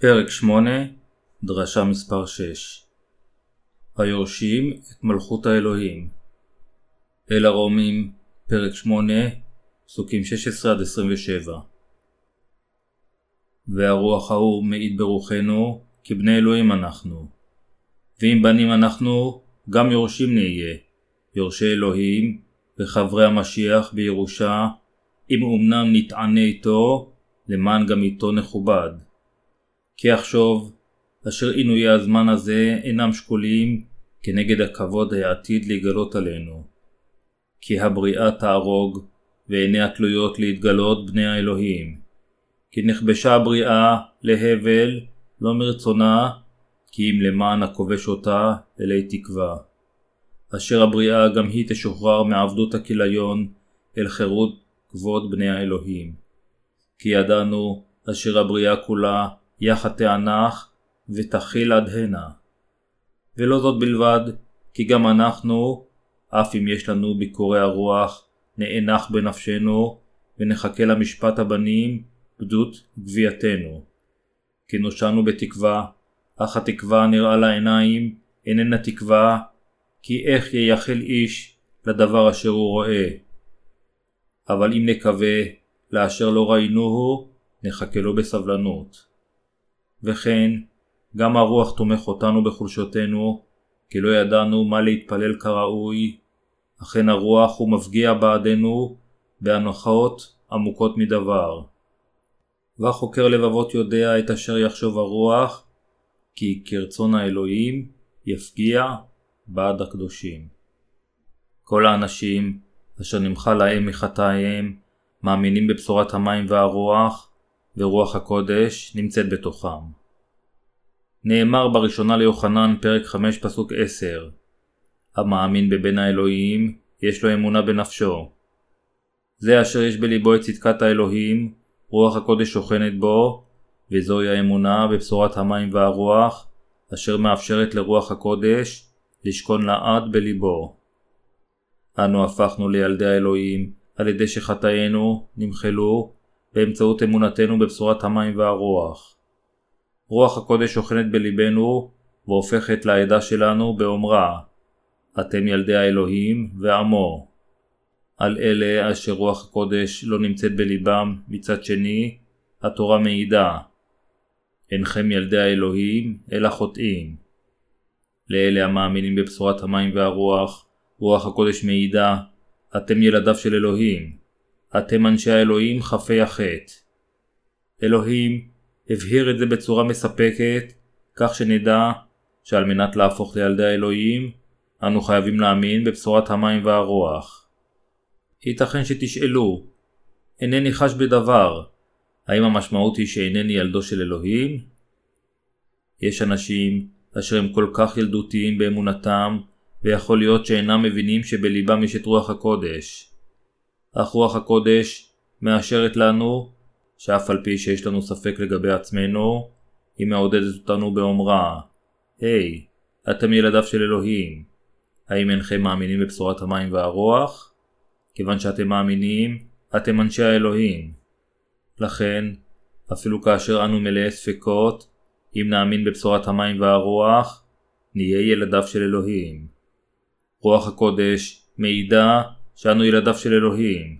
פרק 8, דרשה מספר 6 היורשים את מלכות האלוהים אל הרומים, פרק 8, פסוקים 16-27 והרוח ההוא מעיד ברוחנו, כי בני אלוהים אנחנו. ואם בנים אנחנו, גם יורשים נהיה, יורשי אלוהים, וחברי המשיח בירושה, אם אמנם נתענה איתו, למען גם איתו נכובד. כי אחשוב, אשר עינויי הזמן הזה אינם שקולים כנגד הכבוד העתיד להיגלות עלינו. כי הבריאה תהרוג, ועיניה תלויות להתגלות בני האלוהים. כי נכבשה הבריאה להבל, לא מרצונה, כי אם למען הכובש אותה, אלי תקווה. אשר הבריאה גם היא תשוחרר מעבדות הכיליון, אל חירות כבוד בני האלוהים. כי ידענו, אשר הבריאה כולה, יחד תענך ותכיל עד הנה. ולא זאת בלבד, כי גם אנחנו, אף אם יש לנו ביקורי הרוח, נאנח בנפשנו, ונחכה למשפט הבנים, פדות גבייתנו. כי נושענו בתקווה, אך התקווה הנראה לעיניים איננה תקווה, כי איך ייחל איש לדבר אשר הוא רואה. אבל אם נקווה לאשר לא ראינוהו, נחכה לו בסבלנות. וכן, גם הרוח תומך אותנו בחולשותינו, כי לא ידענו מה להתפלל כראוי, אכן הרוח הוא מפגיע בעדנו בהנחות עמוקות מדבר. והחוקר לבבות יודע את אשר יחשוב הרוח, כי כרצון האלוהים יפגיע בעד הקדושים. כל האנשים אשר נמחה להם מחטאיהם מאמינים בבשורת המים והרוח, ורוח הקודש נמצאת בתוכם. נאמר בראשונה ליוחנן פרק 5 פסוק 10 המאמין בבן האלוהים יש לו אמונה בנפשו. זה אשר יש בליבו את צדקת האלוהים, רוח הקודש שוכנת בו, וזוהי האמונה בבשורת המים והרוח, אשר מאפשרת לרוח הקודש לשכון לעד בליבו. אנו הפכנו לילדי האלוהים על ידי שחטאינו נמחלו באמצעות אמונתנו בבשורת המים והרוח. רוח הקודש שוכנת בליבנו והופכת לעדה שלנו באומרה אתם ילדי האלוהים ועמו. על אלה אשר רוח הקודש לא נמצאת בליבם מצד שני, התורה מעידה אינכם ילדי האלוהים אלא חוטאים. לאלה המאמינים בבשורת המים והרוח, רוח הקודש מעידה אתם ילדיו של אלוהים, אתם אנשי האלוהים חפי החטא. אלוהים הבהיר את זה בצורה מספקת, כך שנדע שעל מנת להפוך לילדי האלוהים, אנו חייבים להאמין בבשורת המים והרוח. ייתכן שתשאלו, אינני חש בדבר, האם המשמעות היא שאינני ילדו של אלוהים? יש אנשים אשר הם כל כך ילדותיים באמונתם, ויכול להיות שאינם מבינים שבליבם יש את רוח הקודש. אך רוח הקודש מאשרת לנו שאף על פי שיש לנו ספק לגבי עצמנו, היא מעודדת אותנו באומרה, היי, hey, אתם ילדיו של אלוהים. האם אינכם מאמינים בבשורת המים והרוח? כיוון שאתם מאמינים, אתם אנשי האלוהים. לכן, אפילו כאשר אנו מלאי ספקות, אם נאמין בבשורת המים והרוח, נהיה ילדיו של אלוהים. רוח הקודש מעידה שאנו ילדיו של אלוהים.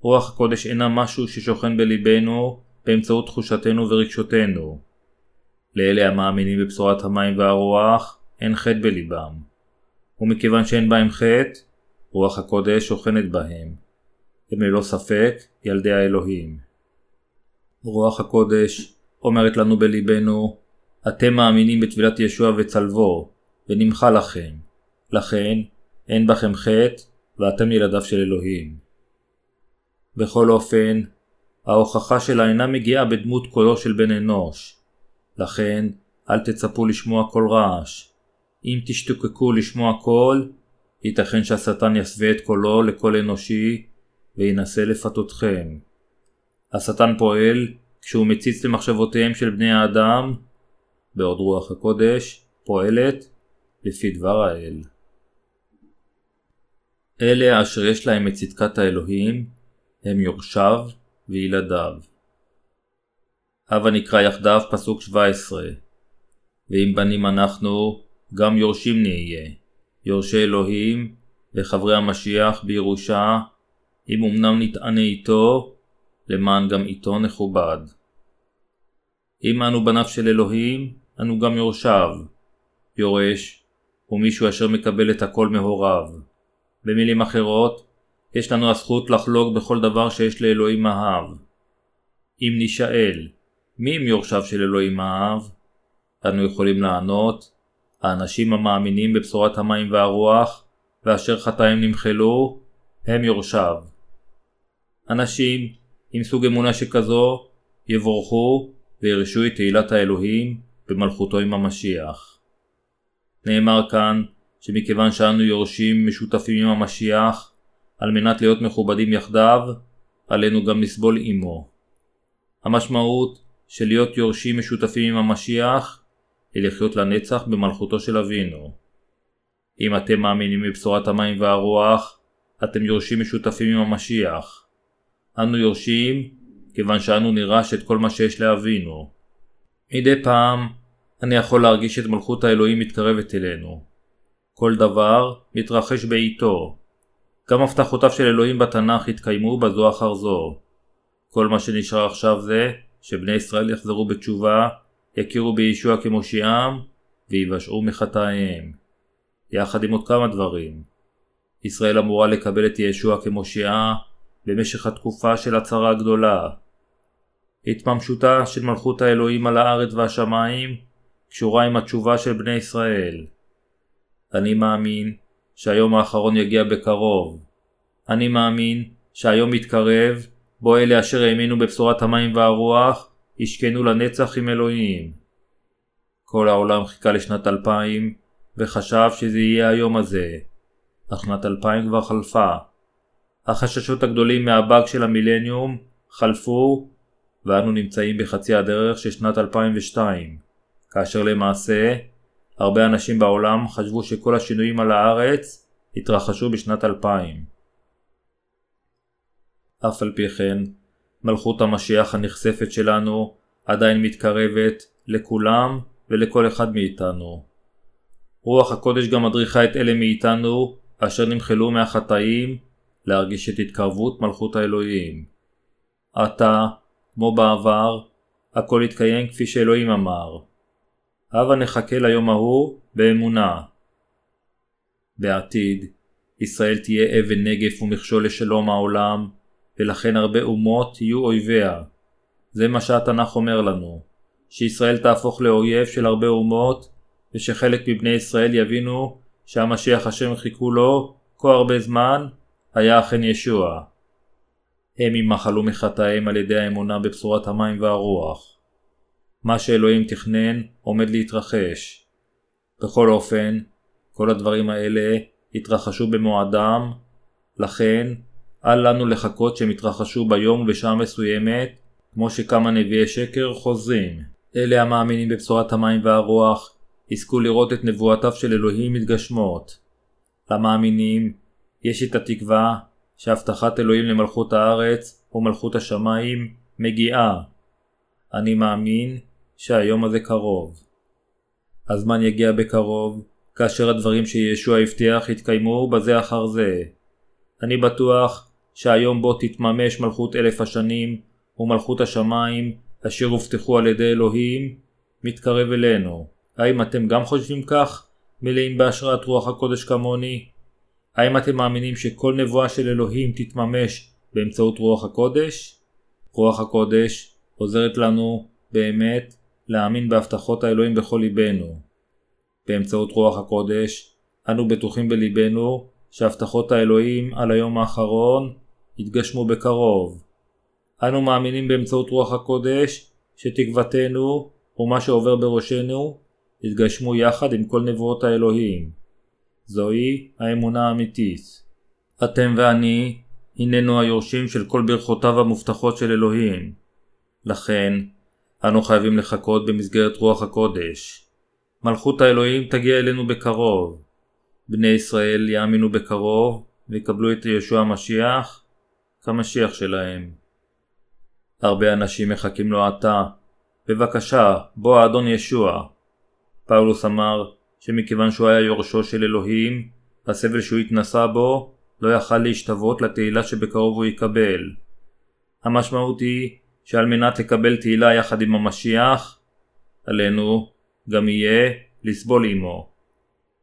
רוח הקודש אינה משהו ששוכן בליבנו באמצעות תחושתנו ורגשותינו. לאלה המאמינים בבשורת המים והרוח, אין חטא בליבם. ומכיוון שאין בהם חטא, רוח הקודש שוכנת בהם. הם ללא ספק ילדי האלוהים. רוח הקודש אומרת לנו בליבנו, אתם מאמינים בתפילת ישוע וצלבו, ונמחה לכם. לכן, אין בכם חטא, ואתם ילדיו של אלוהים. בכל אופן, ההוכחה שלה אינה מגיעה בדמות קולו של בן אנוש. לכן, אל תצפו לשמוע כל רעש. אם תשתוקקו לשמוע קול, ייתכן שהשטן יסווה את קולו לקול אנושי, וינסה לפתותכם. השטן פועל כשהוא מציץ למחשבותיהם של בני האדם, בעוד רוח הקודש פועלת לפי דבר האל. אלה אשר יש להם את צדקת האלוהים, הם יורשיו וילדיו. הבה נקרא יחדיו פסוק 17 ואם בנים אנחנו, גם יורשים נהיה, יורשי אלוהים וחברי המשיח בירושה, אם אמנם נתענה איתו, למען גם איתו נכובד. אם אנו בניו של אלוהים, אנו גם יורשיו. יורש הוא מישהו אשר מקבל את הכל מהוריו. במילים אחרות, יש לנו הזכות לחלוק בכל דבר שיש לאלוהים אהב. אם נשאל, מי הם יורשיו של אלוהים אהב? אנו יכולים לענות, האנשים המאמינים בבשורת המים והרוח, ואשר חטאים נמחלו, הם יורשיו. אנשים עם סוג אמונה שכזו, יבורכו וירשו את תהילת האלוהים במלכותו עם המשיח. נאמר כאן שמכיוון שאנו יורשים משותפים עם המשיח, על מנת להיות מכובדים יחדיו, עלינו גם לסבול עמו. המשמעות של להיות יורשים משותפים עם המשיח היא לחיות לנצח במלכותו של אבינו. אם אתם מאמינים בבשורת המים והרוח, אתם יורשים משותפים עם המשיח. אנו יורשים כיוון שאנו נירש את כל מה שיש לאבינו. מדי פעם אני יכול להרגיש את מלכות האלוהים מתקרבת אלינו. כל דבר מתרחש בעיתו. גם הבטחותיו של אלוהים בתנ"ך התקיימו בזו אחר זו. כל מה שנשאר עכשיו זה שבני ישראל יחזרו בתשובה, יכירו בישוע כמושיעם ויבשעו מחטאיהם. יחד עם עוד כמה דברים. ישראל אמורה לקבל את ישוע כמושיעה במשך התקופה של הצהרה הגדולה. התממשותה של מלכות האלוהים על הארץ והשמיים קשורה עם התשובה של בני ישראל. אני מאמין שהיום האחרון יגיע בקרוב. אני מאמין שהיום מתקרב בו אלה אשר האמינו בבשורת המים והרוח ישכנו לנצח עם אלוהים. כל העולם חיכה לשנת 2000 וחשב שזה יהיה היום הזה, אך שנת 2000 כבר חלפה. החששות הגדולים מהבאג של המילניום חלפו ואנו נמצאים בחצי הדרך של שנת 2002, כאשר למעשה הרבה אנשים בעולם חשבו שכל השינויים על הארץ התרחשו בשנת 2000. אף על פי כן, מלכות המשיח הנכספת שלנו עדיין מתקרבת לכולם ולכל אחד מאיתנו. רוח הקודש גם מדריכה את אלה מאיתנו אשר נמחלו מהחטאים להרגיש את התקרבות מלכות האלוהים. עתה, כמו בעבר, הכל יתקיים כפי שאלוהים אמר. הבה נחכה ליום ההוא באמונה. בעתיד, ישראל תהיה אבן נגף ומכשול לשלום העולם, ולכן הרבה אומות יהיו אויביה. זה מה שהתנ"ך אומר לנו, שישראל תהפוך לאויב של הרבה אומות, ושחלק מבני ישראל יבינו שהמשיח אשר חיכו לו כה הרבה זמן, היה אכן ישוע. הם ימחלו מחטאיהם על ידי האמונה בבשורת המים והרוח. מה שאלוהים תכנן עומד להתרחש. בכל אופן, כל הדברים האלה התרחשו במועדם, לכן אל לנו לחכות שהם יתרחשו ביום ובשעה מסוימת, כמו שכמה נביאי שקר חוזרים. אלה המאמינים בבשורת המים והרוח, יזכו לראות את נבואתיו של אלוהים מתגשמות. למאמינים יש את התקווה שהבטחת אלוהים למלכות הארץ ומלכות השמיים מגיעה. אני מאמין שהיום הזה קרוב. הזמן יגיע בקרוב, כאשר הדברים שישוע הבטיח יתקיימו בזה אחר זה. אני בטוח שהיום בו תתממש מלכות אלף השנים ומלכות השמיים אשר הובטחו על ידי אלוהים, מתקרב אלינו. האם אתם גם חושבים כך? מלאים בהשראת רוח הקודש כמוני? האם אתם מאמינים שכל נבואה של אלוהים תתממש באמצעות רוח הקודש? רוח הקודש עוזרת לנו באמת להאמין בהבטחות האלוהים בכל ליבנו. באמצעות רוח הקודש אנו בטוחים בליבנו שהבטחות האלוהים על היום האחרון יתגשמו בקרוב. אנו מאמינים באמצעות רוח הקודש שתקוותנו ומה שעובר בראשנו יתגשמו יחד עם כל נבואות האלוהים. זוהי האמונה האמיתית. אתם ואני הננו היורשים של כל ברכותיו המובטחות של אלוהים. לכן, אנו חייבים לחכות במסגרת רוח הקודש. מלכות האלוהים תגיע אלינו בקרוב. בני ישראל יאמינו בקרוב ויקבלו את ישוע המשיח כמשיח שלהם. הרבה אנשים מחכים לו עתה, בבקשה, בוא האדון ישוע. פאולוס אמר שמכיוון שהוא היה יורשו של אלוהים, הסבל שהוא התנסה בו לא יכל להשתוות לתהילה שבקרוב הוא יקבל. המשמעות היא שעל מנת לקבל תהילה יחד עם המשיח, עלינו גם יהיה לסבול עמו.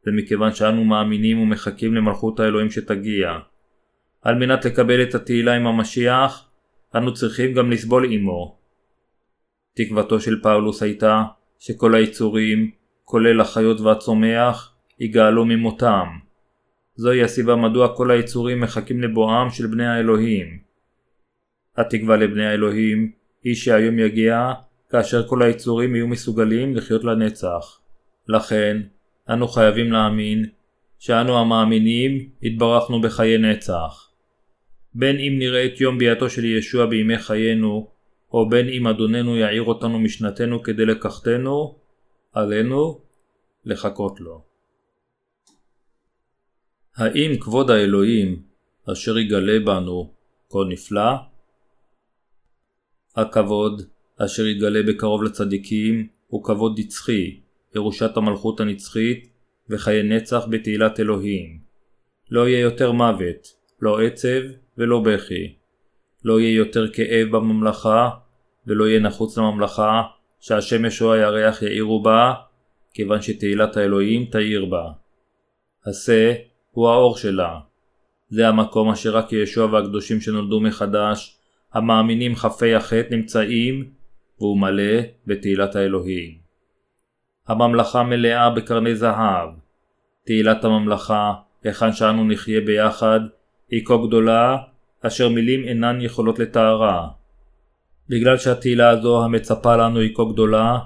זה מכיוון שאנו מאמינים ומחכים למלכות האלוהים שתגיע. על מנת לקבל את התהילה עם המשיח, אנו צריכים גם לסבול עמו. תקוותו של פאולוס הייתה שכל היצורים, כולל החיות והצומח, יגאלו ממותם. זוהי הסיבה מדוע כל היצורים מחכים לבואם של בני האלוהים. התקווה לבני האלוהים היא שהיום יגיע כאשר כל היצורים יהיו מסוגלים לחיות לנצח. לכן, אנו חייבים להאמין שאנו המאמינים התברכנו בחיי נצח. בין אם נראה את יום ביאתו של ישוע בימי חיינו, או בין אם אדוננו יעיר אותנו משנתנו כדי לקחתנו, עלינו לחכות לו. האם כבוד האלוהים אשר יגלה בנו כה נפלא? הכבוד אשר יתגלה בקרוב לצדיקים הוא כבוד נצחי, ירושת המלכות הנצחית וחיי נצח בתהילת אלוהים. לא יהיה יותר מוות, לא עצב ולא בכי. לא יהיה יותר כאב בממלכה, ולא יהיה נחוץ לממלכה שהשמש או הירח יאירו בה, כיוון שתהילת האלוהים תאיר בה. השה הוא האור שלה. זה המקום אשר רק ישוע והקדושים שנולדו מחדש, המאמינים חפי החטא נמצאים, והוא מלא בתהילת האלוהים. הממלכה מלאה בקרני זהב. תהילת הממלכה, היכן שאנו נחיה ביחד, היא כה גדולה, אשר מילים אינן יכולות לתארה. בגלל שהתהילה הזו המצפה לנו היא כה גדולה,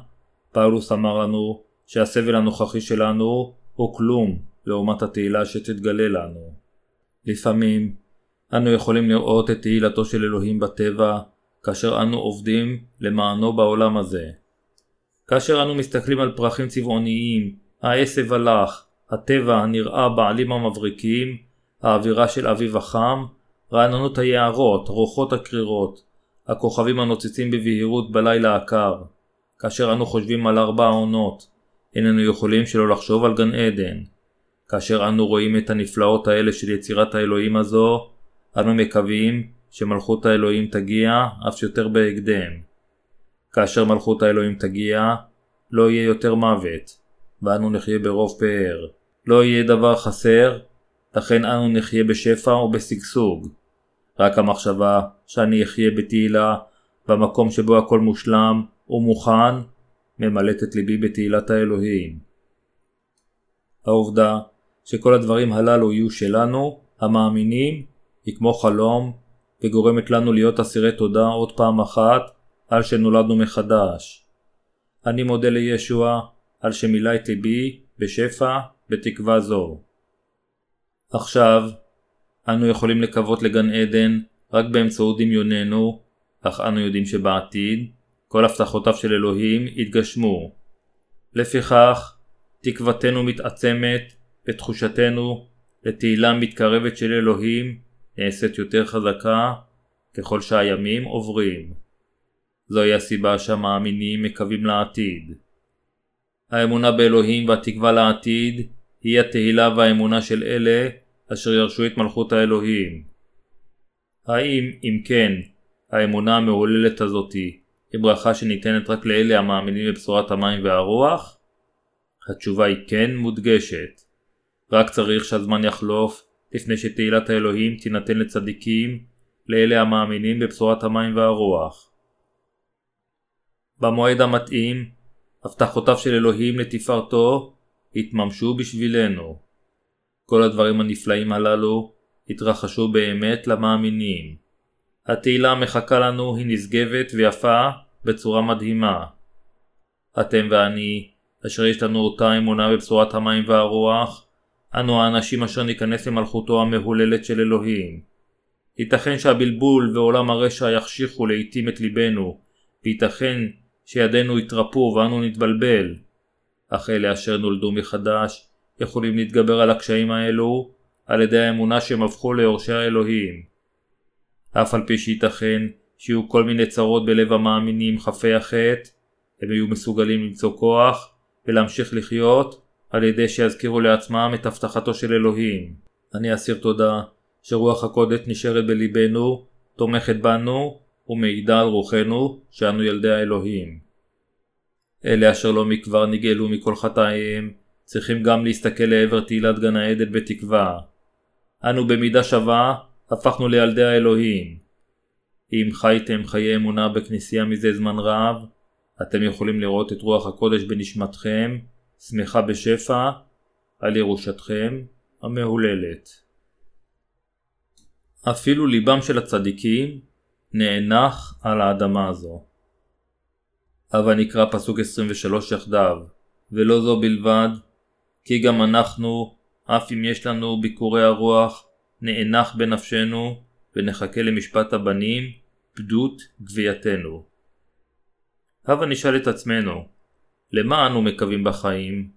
פאולוס אמר לנו שהסבל הנוכחי שלנו הוא כלום לעומת התהילה שתתגלה לנו. לפעמים אנו יכולים לראות את תהילתו של אלוהים בטבע כאשר אנו עובדים למענו בעולם הזה. כאשר אנו מסתכלים על פרחים צבעוניים, העשב הלך, הטבע הנראה בעלים המבריקים, האווירה של אביב החם, רעננות היערות, רוחות הקרירות, הכוכבים הנוצצים בבהירות בלילה הקר. כאשר אנו חושבים על ארבע העונות, איננו יכולים שלא לחשוב על גן עדן. כאשר אנו רואים את הנפלאות האלה של יצירת האלוהים הזו, אנו מקווים שמלכות האלוהים תגיע אף יותר בהקדם. כאשר מלכות האלוהים תגיע, לא יהיה יותר מוות, ואנו נחיה ברוב פאר. לא יהיה דבר חסר, לכן אנו נחיה בשפע ובשגשוג. רק המחשבה שאני אחיה בתהילה במקום שבו הכל מושלם ומוכן, ממלאת את ליבי בתהילת האלוהים. העובדה שכל הדברים הללו יהיו שלנו, המאמינים, היא כמו חלום, וגורמת לנו להיות אסירי תודה עוד פעם אחת על שנולדנו מחדש. אני מודה לישוע על שמילא את ליבי בשפע בתקווה זו. עכשיו, אנו יכולים לקוות לגן עדן רק באמצעות דמיוננו, אך אנו יודעים שבעתיד, כל הבטחותיו של אלוהים יתגשמו. לפיכך, תקוותנו מתעצמת ותחושתנו לתהילה מתקרבת של אלוהים נעשית יותר חזקה ככל שהימים עוברים. זוהי הסיבה שהמאמינים מקווים לעתיד. האמונה באלוהים והתקווה לעתיד היא התהילה והאמונה של אלה אשר ירשו את מלכות האלוהים. האם, אם כן, האמונה המהוללת הזאתי היא ברכה שניתנת רק לאלה המאמינים בבשורת המים והרוח? התשובה היא כן מודגשת. רק צריך שהזמן יחלוף לפני שתהילת האלוהים תינתן לצדיקים, לאלה המאמינים בבשורת המים והרוח. במועד המתאים, הבטחותיו של אלוהים לתפארתו התממשו בשבילנו. כל הדברים הנפלאים הללו התרחשו באמת למאמינים. התהילה המחכה לנו היא נשגבת ויפה בצורה מדהימה. אתם ואני, אשר יש לנו אותה אמונה בבשורת המים והרוח, אנו האנשים אשר ניכנס למלכותו המהוללת של אלוהים. ייתכן שהבלבול ועולם הרשע יחשיכו לעתים את ליבנו, וייתכן שידינו יתרפו ואנו נתבלבל. אך אלה אשר נולדו מחדש יכולים להתגבר על הקשיים האלו על ידי האמונה שהם הפכו ליורשי האלוהים. אף על פי שייתכן שיהיו כל מיני צרות בלב המאמינים חפי החטא, הם יהיו מסוגלים למצוא כוח ולהמשיך לחיות על ידי שיזכירו לעצמם את הבטחתו של אלוהים. אני אסיר תודה שרוח הקודש נשארת בליבנו, תומכת בנו ומעידה על רוחנו שאנו ילדי האלוהים. אלה אשר לא מכבר נגאלו מכל חטאיהם, צריכים גם להסתכל לעבר תהילת גן העדן בתקווה. אנו במידה שווה הפכנו לילדי האלוהים. אם חייתם חיי אמונה בכנסייה מזה זמן רב, אתם יכולים לראות את רוח הקודש בנשמתכם, שמחה בשפע, על ירושתכם המהוללת. אפילו ליבם של הצדיקים נאנח על האדמה הזו. הבה נקרא פסוק 23 יחדיו, ולא זו בלבד, כי גם אנחנו, אף אם יש לנו ביקורי הרוח, נאנח בנפשנו, ונחכה למשפט הבנים, פדות גבייתנו. הבה נשאל את עצמנו, למה אנו מקווים בחיים?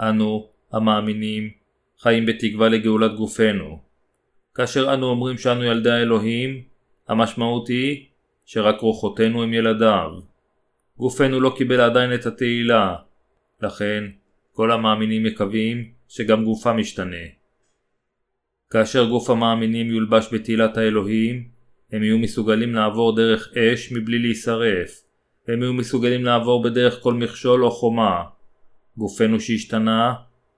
אנו, המאמינים, חיים בתקווה לגאולת גופנו. כאשר אנו אומרים שאנו ילדי האלוהים, המשמעות היא שרק רוחותינו הם ילדיו. גופנו לא קיבל עדיין את התהילה, לכן כל המאמינים מקווים שגם גופם ישתנה. כאשר גוף המאמינים יולבש בתהילת האלוהים, הם יהיו מסוגלים לעבור דרך אש מבלי להישרף. הם יהיו מסוגלים לעבור בדרך כל מכשול או חומה. גופנו שהשתנה,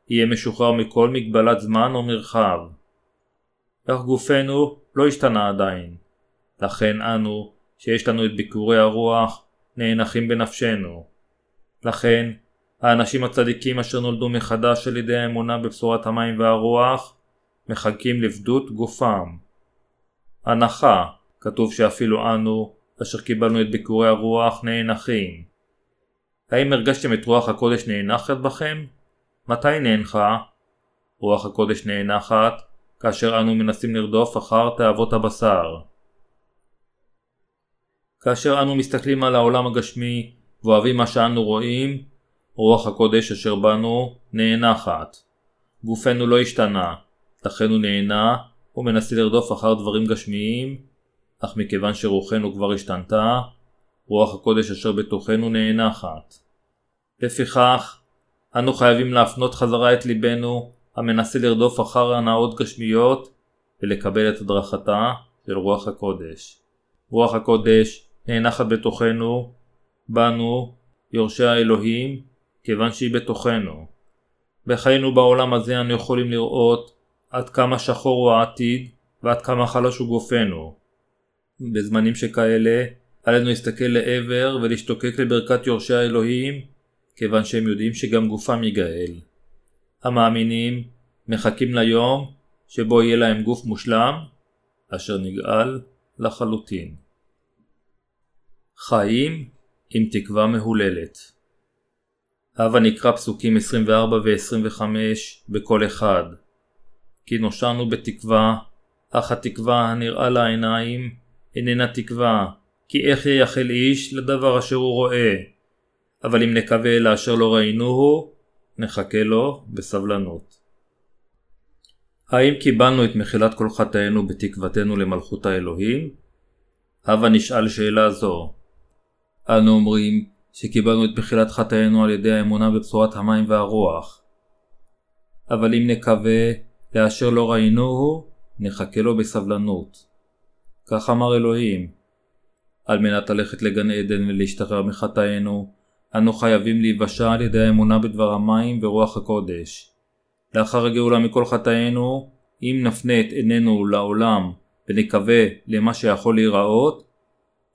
יהיה משוחרר מכל מגבלת זמן או מרחב. אך גופנו לא השתנה עדיין. לכן אנו, שיש לנו את ביקורי הרוח, נאנחים בנפשנו. לכן, האנשים הצדיקים אשר נולדו מחדש על ידי האמונה בבשורת המים והרוח, מחכים לפדות גופם. הנחה, כתוב שאפילו אנו, אשר קיבלנו את ביקורי הרוח, נאנחים. האם הרגשתם את רוח הקודש נאנחת בכם? מתי נאנחה? רוח הקודש נאנחת כאשר אנו מנסים לרדוף אחר תאוות הבשר. כאשר אנו מסתכלים על העולם הגשמי ואוהבים מה שאנו רואים, רוח הקודש אשר בנו נאנחת. גופנו לא השתנה, לכן הוא נהנה ומנסה לרדוף אחר דברים גשמיים, אך מכיוון שרוחנו כבר השתנתה, רוח הקודש אשר בתוכנו נאנחת. לפיכך, אנו חייבים להפנות חזרה את ליבנו המנסה לרדוף אחר הנאות גשמיות ולקבל את הדרכתה של רוח הקודש. רוח הקודש נאנחת בתוכנו, בנו, יורשי האלוהים, כיוון שהיא בתוכנו. בחיינו בעולם הזה אנו יכולים לראות עד כמה שחור הוא העתיד ועד כמה חלש הוא גופנו. בזמנים שכאלה, עלינו להסתכל לעבר ולהשתוקק לברכת יורשי האלוהים, כיוון שהם יודעים שגם גופם ייגאל. המאמינים מחכים ליום שבו יהיה להם גוף מושלם, אשר נגאל לחלוטין. חיים עם תקווה מהוללת. הבה נקרא פסוקים 24 ו-25 בכל אחד. כי נושענו בתקווה, אך התקווה הנראה לעיניים איננה תקווה, כי איך ייחל איש לדבר אשר הוא רואה. אבל אם נקווה לאשר לא ראינוהו, נחכה לו בסבלנות. האם קיבלנו את מחילת כל חטאינו בתקוותנו למלכות האלוהים? הבה נשאל שאלה זו. אנו אומרים שקיבלנו את מחילת חטאינו על ידי האמונה בבשורת המים והרוח. אבל אם נקווה לאשר לא ראינוהו, נחכה לו בסבלנות. כך אמר אלוהים. על מנת ללכת לגן עדן ולהשתחרר מחטאינו, אנו חייבים להיוושע על ידי האמונה בדבר המים ורוח הקודש. לאחר הגאולה מכל חטאינו, אם נפנה את עינינו לעולם ונקווה למה שיכול להיראות,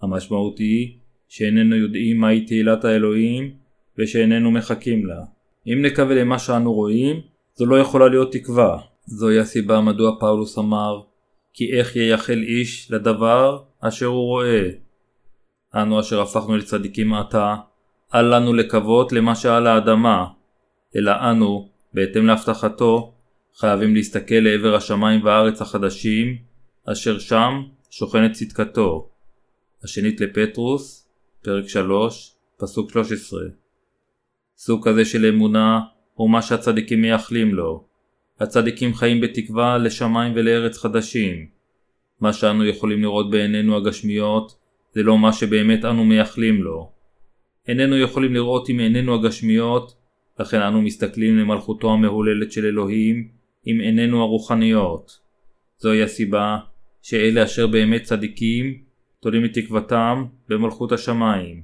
המשמעות היא שאיננו יודעים מהי תהילת האלוהים ושאיננו מחכים לה. אם נקווה למה שאנו רואים, זו לא יכולה להיות תקווה. זוהי הסיבה מדוע פאולוס אמר כי איך ייחל איש לדבר אשר הוא רואה. אנו אשר הפכנו לצדיקים עתה, אל לנו לקוות למה שעל האדמה, אלא אנו, בהתאם להבטחתו, חייבים להסתכל לעבר השמיים והארץ החדשים, אשר שם שוכנת צדקתו. השנית לפטרוס, פרק 3, פסוק 13. סוג כזה של אמונה הוא מה שהצדיקים מייחלים לו. הצדיקים חיים בתקווה לשמיים ולארץ חדשים. מה שאנו יכולים לראות בעינינו הגשמיות זה לא מה שבאמת אנו מייחלים לו. איננו יכולים לראות עם עינינו הגשמיות, לכן אנו מסתכלים למלכותו המהוללת של אלוהים עם עינינו הרוחניות. זוהי הסיבה שאלה אשר באמת צדיקים תולים את תקוותם במלכות השמיים.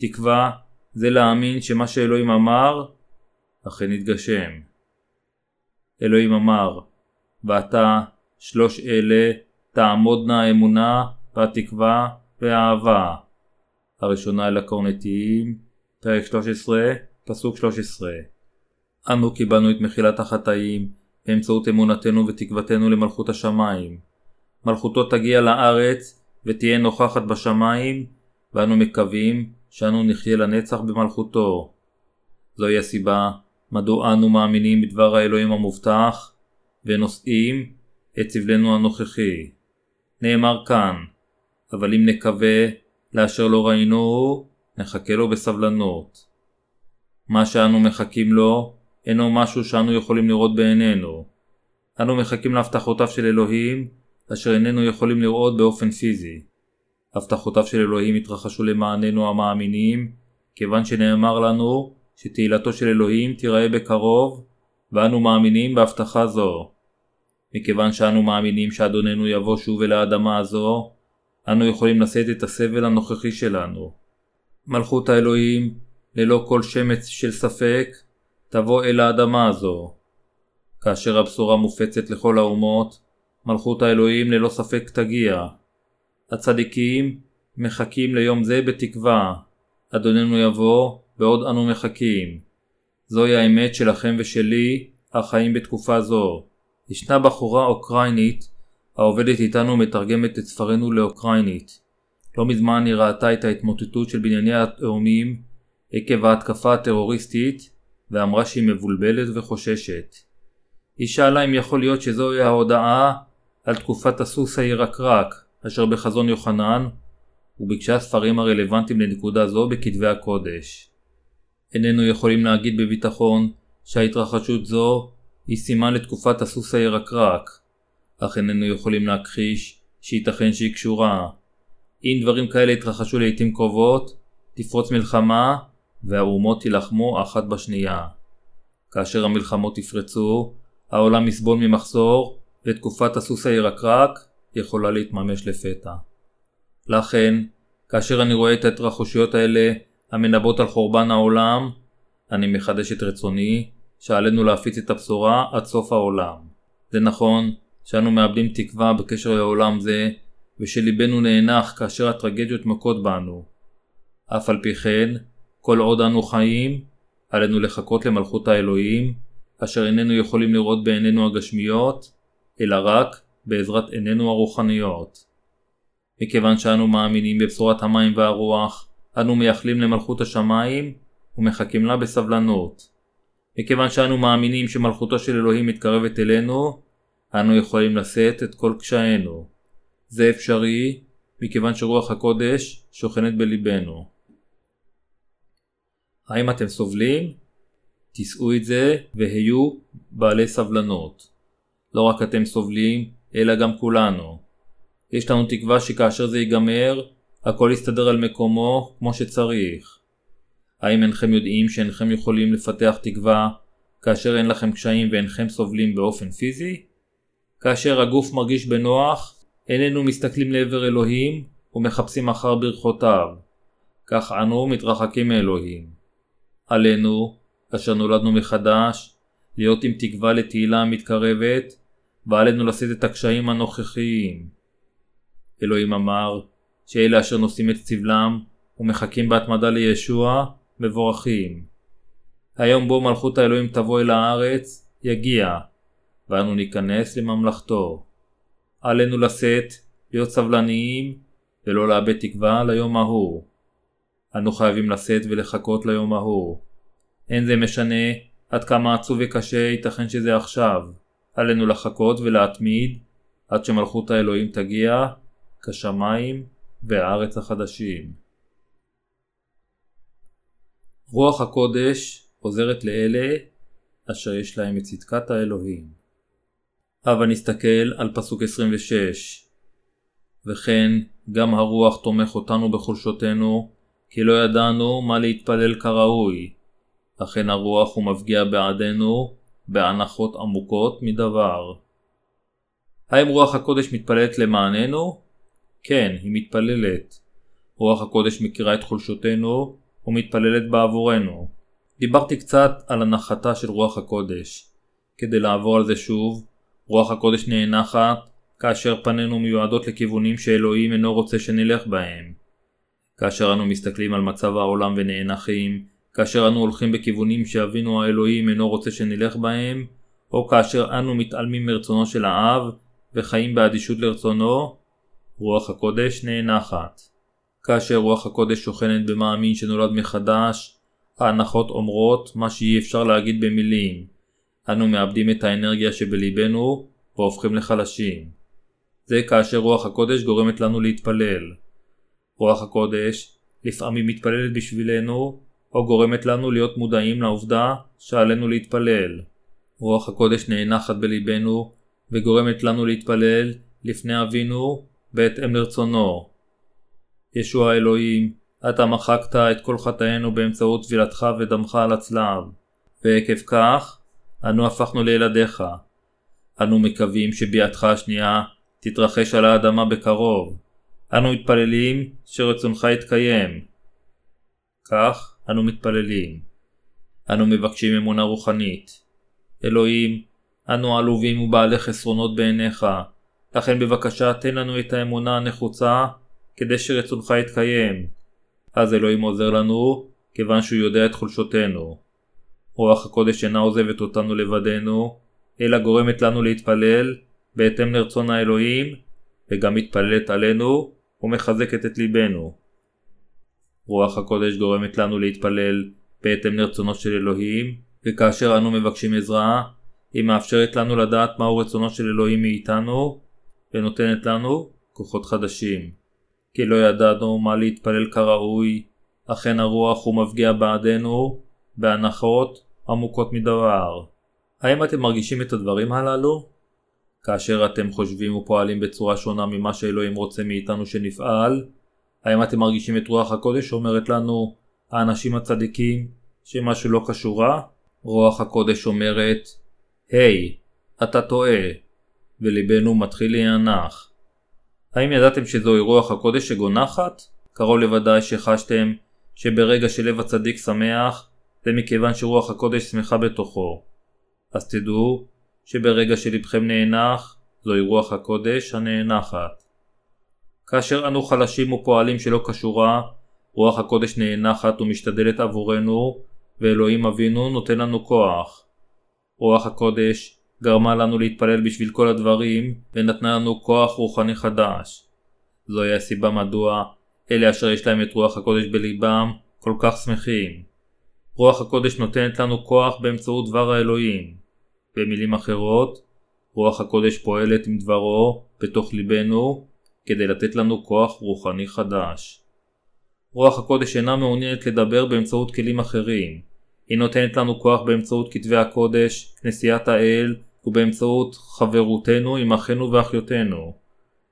תקווה זה להאמין שמה שאלוהים אמר אכן יתגשם. אלוהים אמר, ועתה שלוש אלה תעמודנה האמונה והתקווה והאהבה. הראשונה אל הקורנטיים, פרק 13, פסוק 13. אנו קיבלנו את מחילת החטאים באמצעות אמונתנו ותקוותנו למלכות השמיים. מלכותו תגיע לארץ ותהיה נוכחת בשמיים, ואנו מקווים שאנו נחיה לנצח במלכותו. זוהי הסיבה מדוע אנו מאמינים בדבר האלוהים המובטח, ונושאים את סבלנו הנוכחי. נאמר כאן, אבל אם נקווה לאשר לא ראינו, נחכה לו בסבלנות. מה שאנו מחכים לו, אינו משהו שאנו יכולים לראות בעינינו. אנו מחכים להבטחותיו של אלוהים, אשר איננו יכולים לראות באופן פיזי. הבטחותיו של אלוהים התרחשו למעננו המאמינים, כיוון שנאמר לנו שתהילתו של אלוהים תיראה בקרוב, ואנו מאמינים בהבטחה זו. מכיוון שאנו מאמינים שאדוננו יבוא שוב אל האדמה הזו, אנו יכולים לשאת את הסבל הנוכחי שלנו. מלכות האלוהים, ללא כל שמץ של ספק, תבוא אל האדמה הזו. כאשר הבשורה מופצת לכל האומות, מלכות האלוהים ללא ספק תגיע. הצדיקים מחכים ליום זה בתקווה. אדוננו יבוא בעוד אנו מחכים. זוהי האמת שלכם ושלי, החיים בתקופה זו. ישנה בחורה אוקראינית העובדת איתנו מתרגמת את ספרינו לאוקראינית. לא מזמן היא ראתה את ההתמוטטות של בנייני התאומים עקב ההתקפה הטרוריסטית ואמרה שהיא מבולבלת וחוששת. היא שאלה אם יכול להיות שזוהי ההודעה על תקופת הסוס הירקרק אשר בחזון יוחנן וביקשה ספרים הרלוונטיים לנקודה זו בכתבי הקודש. איננו יכולים להגיד בביטחון שההתרחשות זו היא סימן לתקופת הסוס הירקרק, אך איננו יכולים להכחיש שייתכן שהיא קשורה. אם דברים כאלה יתרחשו לעיתים קרובות, תפרוץ מלחמה והאומות יילחמו אחת בשנייה. כאשר המלחמות יפרצו, העולם יסבול ממחסור ותקופת הסוס הירקרק יכולה להתממש לפתע. לכן, כאשר אני רואה את ההתרחשויות האלה המנבאות על חורבן העולם, אני מחדש את רצוני שעלינו להפיץ את הבשורה עד סוף העולם. זה נכון שאנו מאבדים תקווה בקשר לעולם זה, ושליבנו נאנח כאשר הטרגדיות מכות בנו. אף על פי כן, כל עוד אנו חיים, עלינו לחכות למלכות האלוהים, אשר איננו יכולים לראות בעינינו הגשמיות, אלא רק בעזרת עינינו הרוחניות. מכיוון שאנו מאמינים בבשורת המים והרוח, אנו מייחלים למלכות השמיים ומחכים לה בסבלנות. מכיוון שאנו מאמינים שמלכותו של אלוהים מתקרבת אלינו, אנו יכולים לשאת את כל קשיינו. זה אפשרי מכיוון שרוח הקודש שוכנת בליבנו. האם אתם סובלים? תישאו את זה והיו בעלי סבלנות. לא רק אתם סובלים, אלא גם כולנו. יש לנו תקווה שכאשר זה ייגמר, הכל יסתדר על מקומו כמו שצריך. האם אינכם יודעים שאינכם יכולים לפתח תקווה כאשר אין לכם קשיים ואינכם סובלים באופן פיזי? כאשר הגוף מרגיש בנוח, איננו מסתכלים לעבר אלוהים ומחפשים אחר ברכותיו. כך אנו מתרחקים מאלוהים. עלינו, אשר נולדנו מחדש, להיות עם תקווה לתהילה המתקרבת, ועלינו לשאת את הקשיים הנוכחיים. אלוהים אמר שאלה אשר נושאים את סבלם ומחכים בהתמדה לישוע, מבורכים. היום בו מלכות האלוהים תבוא אל הארץ, יגיע, ואנו ניכנס לממלכתו. עלינו לשאת, להיות סבלניים, ולא לאבד תקווה ליום ההוא. אנו חייבים לשאת ולחכות ליום ההוא. אין זה משנה עד כמה עצוב וקשה ייתכן שזה עכשיו. עלינו לחכות ולהתמיד עד שמלכות האלוהים תגיע כשמיים והארץ החדשים. רוח הקודש עוזרת לאלה אשר יש להם את צדקת האלוהים. הבה נסתכל על פסוק 26 וכן גם הרוח תומך אותנו בחולשותנו כי לא ידענו מה להתפלל כראוי. אכן הרוח הוא מפגיע בעדנו בהנחות עמוקות מדבר. האם רוח הקודש מתפללת למעננו? כן, היא מתפללת. רוח הקודש מכירה את חולשותינו ומתפללת בעבורנו. דיברתי קצת על הנחתה של רוח הקודש. כדי לעבור על זה שוב, רוח הקודש נאנחת כאשר פנינו מיועדות לכיוונים שאלוהים אינו רוצה שנלך בהם. כאשר אנו מסתכלים על מצב העולם ונאנחים, כאשר אנו הולכים בכיוונים שאבינו האלוהים אינו רוצה שנלך בהם, או כאשר אנו מתעלמים מרצונו של האב וחיים באדישות לרצונו, רוח הקודש נאנחת. כאשר רוח הקודש שוכנת במאמין שנולד מחדש, ההנחות אומרות מה שאי אפשר להגיד במילים. אנו מאבדים את האנרגיה שבליבנו והופכים לחלשים. זה כאשר רוח הקודש גורמת לנו להתפלל. רוח הקודש לפעמים מתפללת בשבילנו, או גורמת לנו להיות מודעים לעובדה שעלינו להתפלל. רוח הקודש נאנחת בליבנו, וגורמת לנו להתפלל לפני אבינו בהתאם לרצונו. ישוע האלוהים, אתה מחקת את כל חטאינו באמצעות טבילתך ודמך על הצלב, ועקב כך, אנו הפכנו לילדיך. אנו מקווים שביאתך השנייה תתרחש על האדמה בקרוב. אנו מתפללים שרצונך יתקיים. כך אנו מתפללים. אנו מבקשים אמונה רוחנית. אלוהים, אנו עלובים ובעלי חסרונות בעיניך, לכן בבקשה תן לנו את האמונה הנחוצה כדי שרצונך יתקיים. אז אלוהים עוזר לנו, כיוון שהוא יודע את חולשותינו. רוח הקודש אינה עוזבת אותנו לבדנו, אלא גורמת לנו להתפלל בהתאם לרצון האלוהים, וגם מתפללת עלינו ומחזקת את ליבנו. רוח הקודש גורמת לנו להתפלל בהתאם לרצונו של אלוהים, וכאשר אנו מבקשים עזרה, היא מאפשרת לנו לדעת מהו רצונו של אלוהים מאיתנו, ונותנת לנו כוחות חדשים. כי לא ידענו מה להתפלל כראוי, אכן הרוח הוא מפגיע בעדנו, בהנחות עמוקות מדבר. האם אתם מרגישים את הדברים הללו? כאשר אתם חושבים ופועלים בצורה שונה ממה שאלוהים רוצה מאיתנו שנפעל, האם אתם מרגישים את רוח הקודש שאומרת לנו, האנשים הצדיקים, שמשהו לא קשורה? רוח הקודש אומרת, היי, hey, אתה טועה, וליבנו מתחיל להיאנח. האם ידעתם שזוהי רוח הקודש שגונחת? קרוב לוודאי שחשתם שברגע שלב הצדיק שמח, זה מכיוון שרוח הקודש שמחה בתוכו. אז תדעו שברגע שלבכם נאנח, זוהי רוח הקודש הנאנחת. כאשר אנו חלשים ופועלים שלא קשורה, רוח הקודש נאנחת ומשתדלת עבורנו, ואלוהים אבינו נותן לנו כוח. רוח הקודש גרמה לנו להתפלל בשביל כל הדברים, ונתנה לנו כוח רוחני חדש. זוהי הסיבה מדוע אלה אשר יש להם את רוח הקודש בליבם, כל כך שמחים. רוח הקודש נותנת לנו כוח באמצעות דבר האלוהים. במילים אחרות, רוח הקודש פועלת עם דברו בתוך ליבנו כדי לתת לנו כוח רוחני חדש. רוח הקודש אינה מעוניינת לדבר באמצעות כלים אחרים. היא נותנת לנו כוח באמצעות כתבי הקודש, כנסיית האל, ובאמצעות חברותנו עם אחינו ואחיותינו.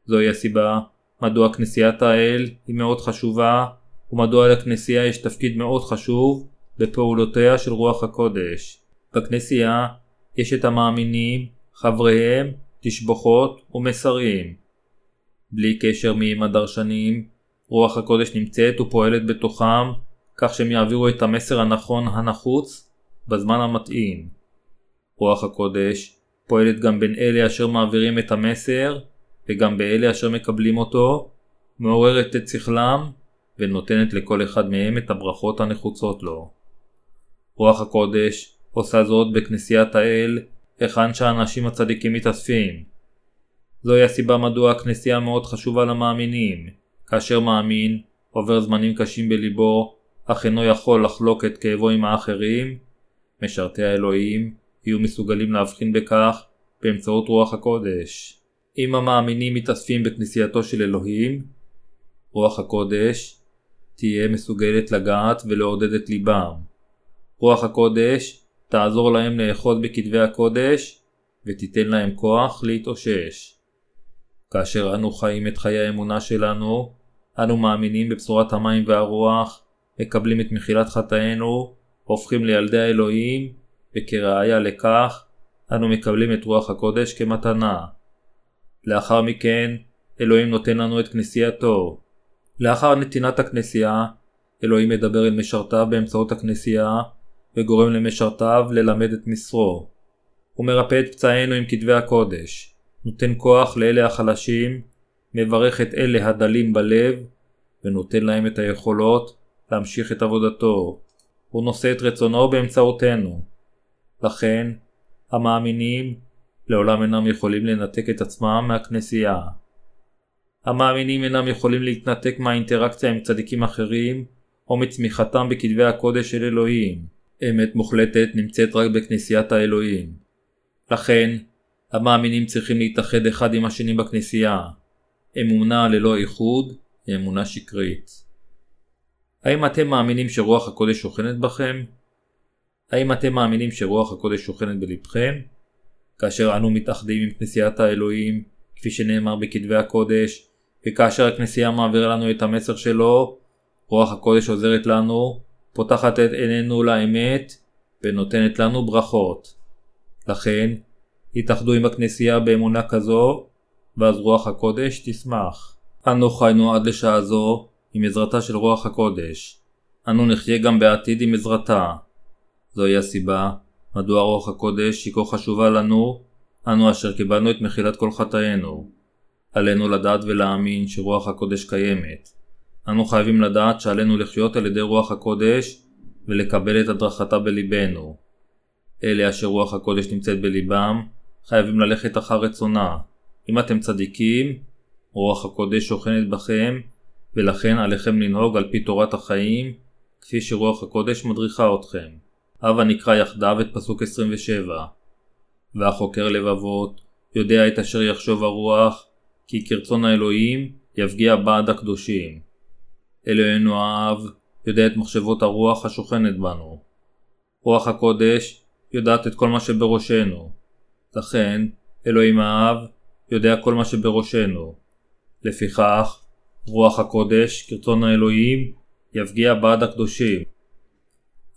זוהי הסיבה מדוע כנסיית האל היא מאוד חשובה, ומדוע לכנסייה יש תפקיד מאוד חשוב בפעולותיה של רוח הקודש. בכנסייה יש את המאמינים, חבריהם, תשבחות ומסרים. בלי קשר מי הם הדרשנים, רוח הקודש נמצאת ופועלת בתוכם, כך שהם יעבירו את המסר הנכון הנחוץ בזמן המתאים. רוח הקודש פועלת גם בין אלה אשר מעבירים את המסר, וגם באלה אשר מקבלים אותו, מעוררת את שכלם, ונותנת לכל אחד מהם את הברכות הנחוצות לו. רוח הקודש עושה זאת בכנסיית האל, היכן שהאנשים הצדיקים מתאספים. זוהי הסיבה מדוע הכנסייה מאוד חשובה למאמינים. כאשר מאמין עובר זמנים קשים בליבו, אך אינו יכול לחלוק את כאבו עם האחרים, משרתי האלוהים יהיו מסוגלים להבחין בכך באמצעות רוח הקודש. אם המאמינים מתאספים בכנסייתו של אלוהים, רוח הקודש תהיה מסוגלת לגעת ולעודד את ליבם. רוח הקודש תעזור להם לאחוז בכתבי הקודש ותיתן להם כוח להתאושש. כאשר אנו חיים את חיי האמונה שלנו, אנו מאמינים בבשורת המים והרוח מקבלים את מחילת חטאינו, הופכים לילדי האלוהים, וכראיה לכך, אנו מקבלים את רוח הקודש כמתנה. לאחר מכן, אלוהים נותן לנו את כנסייתו. לאחר נתינת הכנסייה, אלוהים מדבר אל משרתיו באמצעות הכנסייה, וגורם למשרתיו ללמד את מסרו. הוא מרפא את פצעינו עם כתבי הקודש, נותן כוח לאלה החלשים, מברך את אלה הדלים בלב, ונותן להם את היכולות להמשיך את עבודתו. הוא נושא את רצונו באמצעותנו. לכן, המאמינים לעולם אינם יכולים לנתק את עצמם מהכנסייה. המאמינים אינם יכולים להתנתק מהאינטראקציה עם צדיקים אחרים, או מצמיחתם בכתבי הקודש של אלוהים. אמת מוחלטת נמצאת רק בכנסיית האלוהים. לכן, המאמינים צריכים להתאחד אחד עם השני בכנסייה. אמונה ללא איחוד היא אמונה שקרית. האם אתם מאמינים שרוח הקודש שוכנת בכם? האם אתם מאמינים שרוח הקודש שוכנת בלבכם? כאשר אנו מתאחדים עם כנסיית האלוהים, כפי שנאמר בכתבי הקודש, וכאשר הכנסייה מעבירה לנו את המסר שלו, רוח הקודש עוזרת לנו, פותחת את עינינו לאמת, ונותנת לנו ברכות. לכן, התאחדו עם הכנסייה באמונה כזו, ואז רוח הקודש תשמח. אנו חיינו עד לשעה זו עם עזרתה של רוח הקודש. אנו נחיה גם בעתיד עם עזרתה. זוהי הסיבה מדוע רוח הקודש היא כה חשובה לנו, אנו אשר קיבלנו את מחילת כל חטאינו. עלינו לדעת ולהאמין שרוח הקודש קיימת. אנו חייבים לדעת שעלינו לחיות על ידי רוח הקודש ולקבל את הדרכתה בליבנו. אלה אשר רוח הקודש נמצאת בליבם, חייבים ללכת אחר רצונה. אם אתם צדיקים, רוח הקודש שוכנת בכם, ולכן עליכם לנהוג על פי תורת החיים, כפי שרוח הקודש מדריכה אתכם. הבה נקרא יחדיו את פסוק 27. והחוקר לבבות, יודע את אשר יחשוב הרוח, כי כרצון האלוהים יפגיע בעד הקדושים. אלוהינו האב יודע את מחשבות הרוח השוכנת בנו. רוח הקודש יודעת את כל מה שבראשנו. לכן, אלוהים האב יודע כל מה שבראשנו. לפיכך, רוח הקודש, כרצון האלוהים, יפגיע בעד הקדושים.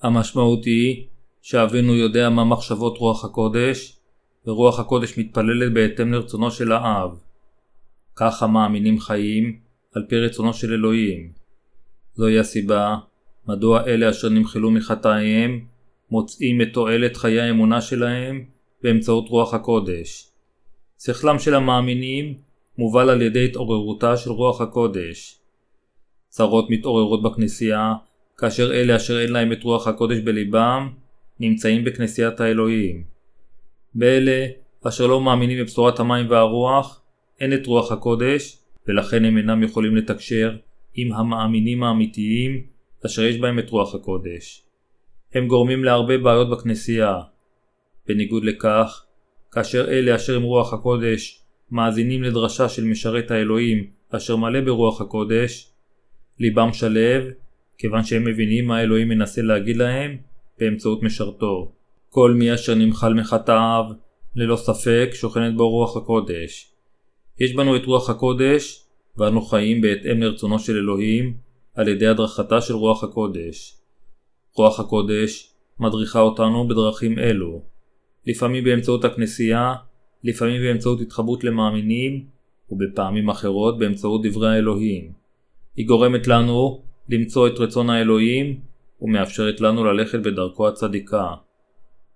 המשמעות היא שאבינו יודע מה מחשבות רוח הקודש, ורוח הקודש מתפללת בהתאם לרצונו של האב. כך המאמינים חיים על פי רצונו של אלוהים. זוהי הסיבה מדוע אלה אשר נמחלו מחטאיהם מוצאים את תועלת חיי האמונה שלהם באמצעות רוח הקודש. שכלם של המאמינים מובל על ידי התעוררותה של רוח הקודש. צרות מתעוררות בכנסייה כאשר אלה אשר אין להם את רוח הקודש בליבם נמצאים בכנסיית האלוהים. באלה אשר לא מאמינים בבשורת המים והרוח אין את רוח הקודש ולכן הם אינם יכולים לתקשר עם המאמינים האמיתיים אשר יש בהם את רוח הקודש. הם גורמים להרבה בעיות בכנסייה. בניגוד לכך, כאשר אלה אשר עם רוח הקודש מאזינים לדרשה של משרת האלוהים אשר מלא ברוח הקודש, ליבם שלב, כיוון שהם מבינים מה אלוהים מנסה להגיד להם באמצעות משרתו. כל מי אשר נמחל מחטאיו, ללא ספק שוכנת בו רוח הקודש. יש בנו את רוח הקודש, ואנו חיים בהתאם לרצונו של אלוהים, על ידי הדרכתה של רוח הקודש. רוח הקודש מדריכה אותנו בדרכים אלו, לפעמים באמצעות הכנסייה, לפעמים באמצעות התחברות למאמינים, ובפעמים אחרות באמצעות דברי האלוהים. היא גורמת לנו למצוא את רצון האלוהים, ומאפשרת לנו ללכת בדרכו הצדיקה.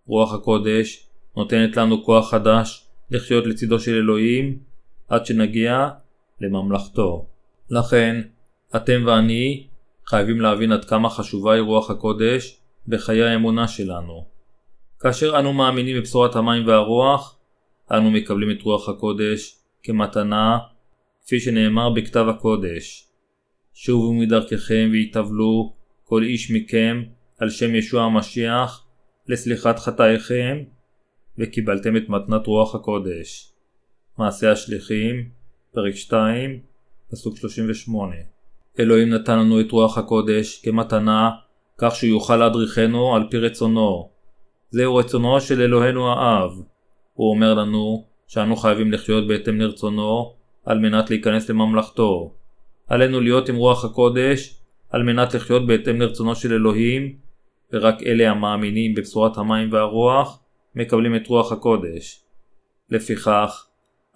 רוח הקודש נותנת לנו כוח חדש לחיות לצידו של אלוהים, עד שנגיע לממלכתו. לכן, אתם ואני חייבים להבין עד כמה חשובה היא רוח הקודש בחיי האמונה שלנו. כאשר אנו מאמינים בבשורת המים והרוח, אנו מקבלים את רוח הקודש כמתנה, כפי שנאמר בכתב הקודש. שובו מדרככם והתאבלו כל איש מכם על שם ישוע המשיח לסליחת חטאיכם, וקיבלתם את מתנת רוח הקודש. מעשה השליחים, פרק 2, פסוק 38. אלוהים נתן לנו את רוח הקודש כמתנה, כך שהוא יוכל להדריכנו על פי רצונו. זהו רצונו של אלוהינו האב. הוא אומר לנו שאנו חייבים לחיות בהתאם לרצונו, על מנת להיכנס לממלכתו. עלינו להיות עם רוח הקודש, על מנת לחיות בהתאם לרצונו של אלוהים, ורק אלה המאמינים בבשורת המים והרוח מקבלים את רוח הקודש. לפיכך,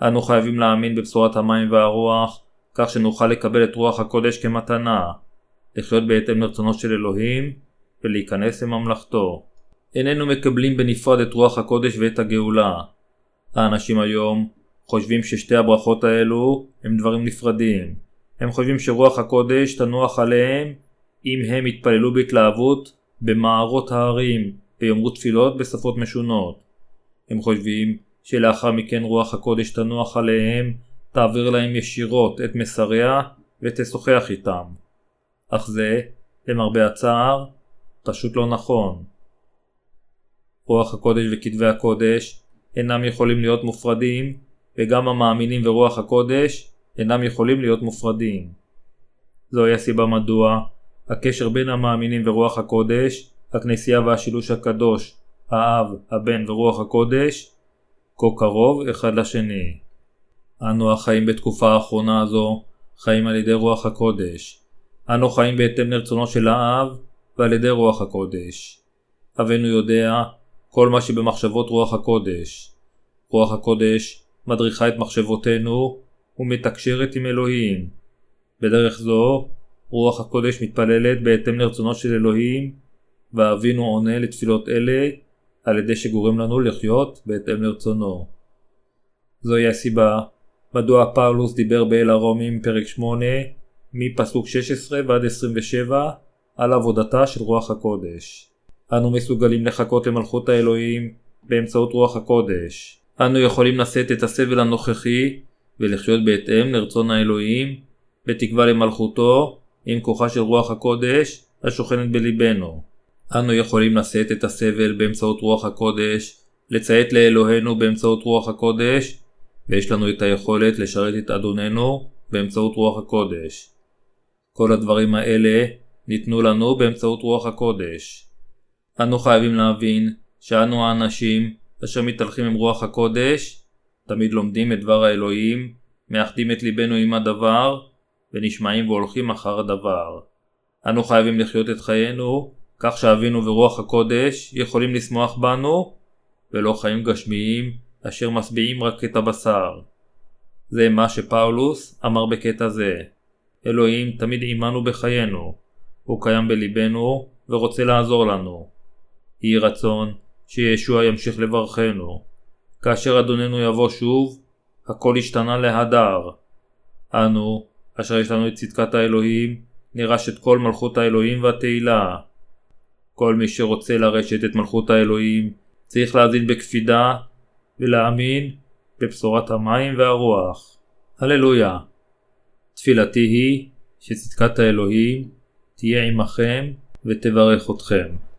אנו חייבים להאמין בבשורת המים והרוח, כך שנוכל לקבל את רוח הקודש כמתנה, לחיות בהתאם לרצונו של אלוהים, ולהיכנס לממלכתו. איננו מקבלים בנפרד את רוח הקודש ואת הגאולה. האנשים היום חושבים ששתי הברכות האלו הם דברים נפרדים. הם חושבים שרוח הקודש תנוח עליהם אם הם יתפללו בהתלהבות במערות ההרים ויאמרו תפילות בשפות משונות. הם חושבים שלאחר מכן רוח הקודש תנוח עליהם, תעביר להם ישירות את מסריה ותשוחח איתם. אך זה, למרבה הצער, פשוט לא נכון. רוח הקודש וכתבי הקודש אינם יכולים להיות מופרדים, וגם המאמינים ורוח הקודש אינם יכולים להיות מופרדים. זוהי הסיבה מדוע הקשר בין המאמינים ורוח הקודש, הכנסייה והשילוש הקדוש, האב, הבן ורוח הקודש, כה קרוב אחד לשני. אנו החיים בתקופה האחרונה הזו חיים על ידי רוח הקודש. אנו חיים בהתאם לרצונו של האב ועל ידי רוח הקודש. אבינו יודע כל מה שבמחשבות רוח הקודש. רוח הקודש מדריכה את מחשבותינו ומתקשרת עם אלוהים. בדרך זו, רוח הקודש מתפללת בהתאם לרצונו של אלוהים, ואבינו עונה לתפילות אלה על ידי שגורם לנו לחיות בהתאם לרצונו. זוהי הסיבה מדוע פאולוס דיבר באל הרומים פרק 8 מפסוק 16 ועד 27 על עבודתה של רוח הקודש. אנו מסוגלים לחכות למלכות האלוהים באמצעות רוח הקודש. אנו יכולים לשאת את הסבל הנוכחי ולחיות בהתאם לרצון האלוהים, בתקווה למלכותו, עם כוחה של רוח הקודש השוכנת בליבנו. אנו יכולים לשאת את הסבל באמצעות רוח הקודש, לציית לאלוהינו באמצעות רוח הקודש, ויש לנו את היכולת לשרת את אדוננו באמצעות רוח הקודש. כל הדברים האלה ניתנו לנו באמצעות רוח הקודש. אנו חייבים להבין שאנו האנשים אשר מתהלכים עם רוח הקודש, תמיד לומדים את דבר האלוהים, מאחדים את ליבנו עם הדבר, ונשמעים והולכים אחר הדבר. אנו חייבים לחיות את חיינו, כך שאבינו ורוח הקודש יכולים לשמוח בנו, ולא חיים גשמיים אשר משביעים רק את הבשר. זה מה שפאולוס אמר בקטע זה. אלוהים תמיד עמנו בחיינו, הוא קיים בליבנו ורוצה לעזור לנו. יהי רצון שישוע ימשיך לברכנו. כאשר אדוננו יבוא שוב, הכל השתנה להדר. אנו, אשר יש לנו את צדקת האלוהים, נירש את כל מלכות האלוהים והתהילה. כל מי שרוצה לרשת את מלכות האלוהים, צריך להאזין בקפידה ולהאמין בבשורת המים והרוח. הללויה. תפילתי היא שצדקת האלוהים תהיה עמכם ותברך אתכם.